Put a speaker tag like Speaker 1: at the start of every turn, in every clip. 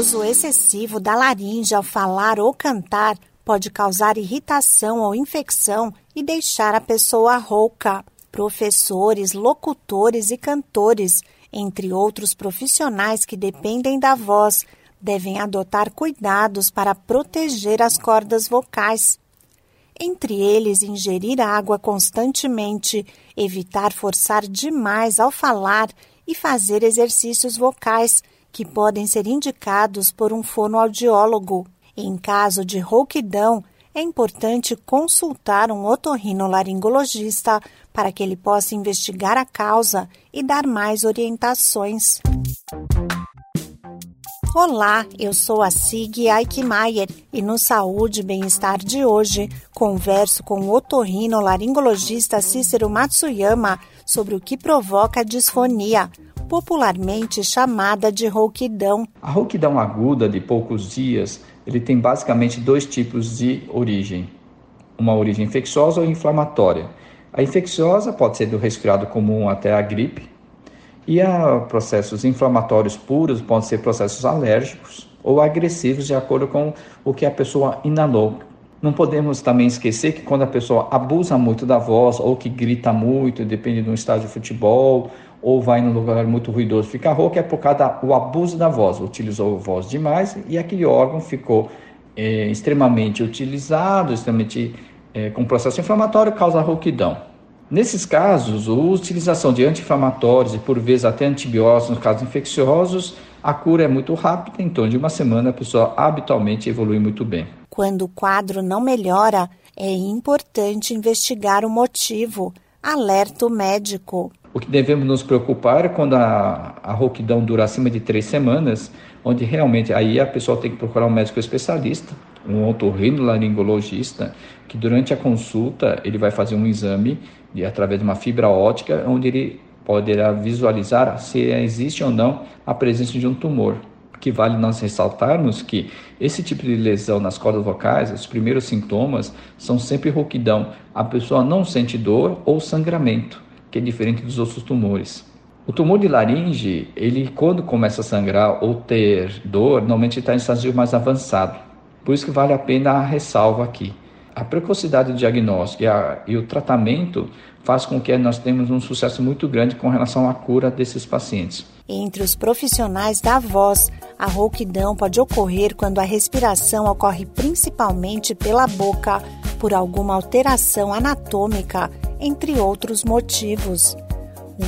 Speaker 1: uso excessivo da laringe ao falar ou cantar pode causar irritação ou infecção e deixar a pessoa rouca. Professores, locutores e cantores, entre outros profissionais que dependem da voz, devem adotar cuidados para proteger as cordas vocais. Entre eles, ingerir água constantemente, evitar forçar demais ao falar e fazer exercícios vocais, que podem ser indicados por um fonoaudiólogo. Em caso de rouquidão, é importante consultar um otorrinolaringologista para que ele possa investigar a causa e dar mais orientações. Olá, eu sou a Sig Eichmeier e no Saúde e Bem-Estar de hoje converso com o otorrinolaringologista Cícero Matsuyama sobre o que provoca a disfonia, popularmente chamada de rouquidão.
Speaker 2: A rouquidão aguda de poucos dias, ele tem basicamente dois tipos de origem. Uma origem infecciosa ou inflamatória. A infecciosa pode ser do resfriado comum até a gripe, e a processos inflamatórios puros podem ser processos alérgicos ou agressivos, de acordo com o que a pessoa inalou. Não podemos também esquecer que quando a pessoa abusa muito da voz ou que grita muito, depende de um estádio de futebol, ou vai num lugar muito ruidoso, fica rouco, é por causa do abuso da voz. Utilizou a voz demais e aquele órgão ficou é, extremamente utilizado, extremamente é, com processo inflamatório, causa rouquidão. Nesses casos, a utilização de anti-inflamatórios e por vezes até antibióticos nos casos infecciosos, a cura é muito rápida, então de uma semana a pessoa habitualmente evolui muito bem.
Speaker 1: Quando o quadro não melhora, é importante investigar o motivo. Alerta o médico.
Speaker 2: O que devemos nos preocupar é quando a, a rouquidão dura acima de três semanas, onde realmente aí a pessoa tem que procurar um médico especialista, um otorrinolaringologista, que durante a consulta ele vai fazer um exame de, através de uma fibra ótica, onde ele poderá visualizar se existe ou não a presença de um tumor. Que vale nós ressaltarmos que esse tipo de lesão nas cordas vocais, os primeiros sintomas são sempre rouquidão. A pessoa não sente dor ou sangramento, que é diferente dos outros tumores. O tumor de laringe, ele quando começa a sangrar ou ter dor, normalmente está em estágio mais avançado. Por isso que vale a pena a ressalva aqui. A precocidade do diagnóstico e, a, e, o tratamento faz com que nós tenhamos um sucesso muito grande com relação à cura desses pacientes.
Speaker 1: Entre os profissionais da voz, a rouquidão pode ocorrer quando a respiração ocorre principalmente pela boca, por alguma alteração anatômica, entre outros motivos.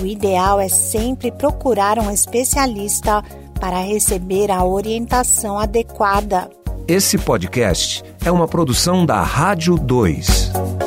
Speaker 1: O ideal é sempre procurar um especialista para receber a orientação adequada.
Speaker 3: Esse podcast é uma produção da Rádio 2.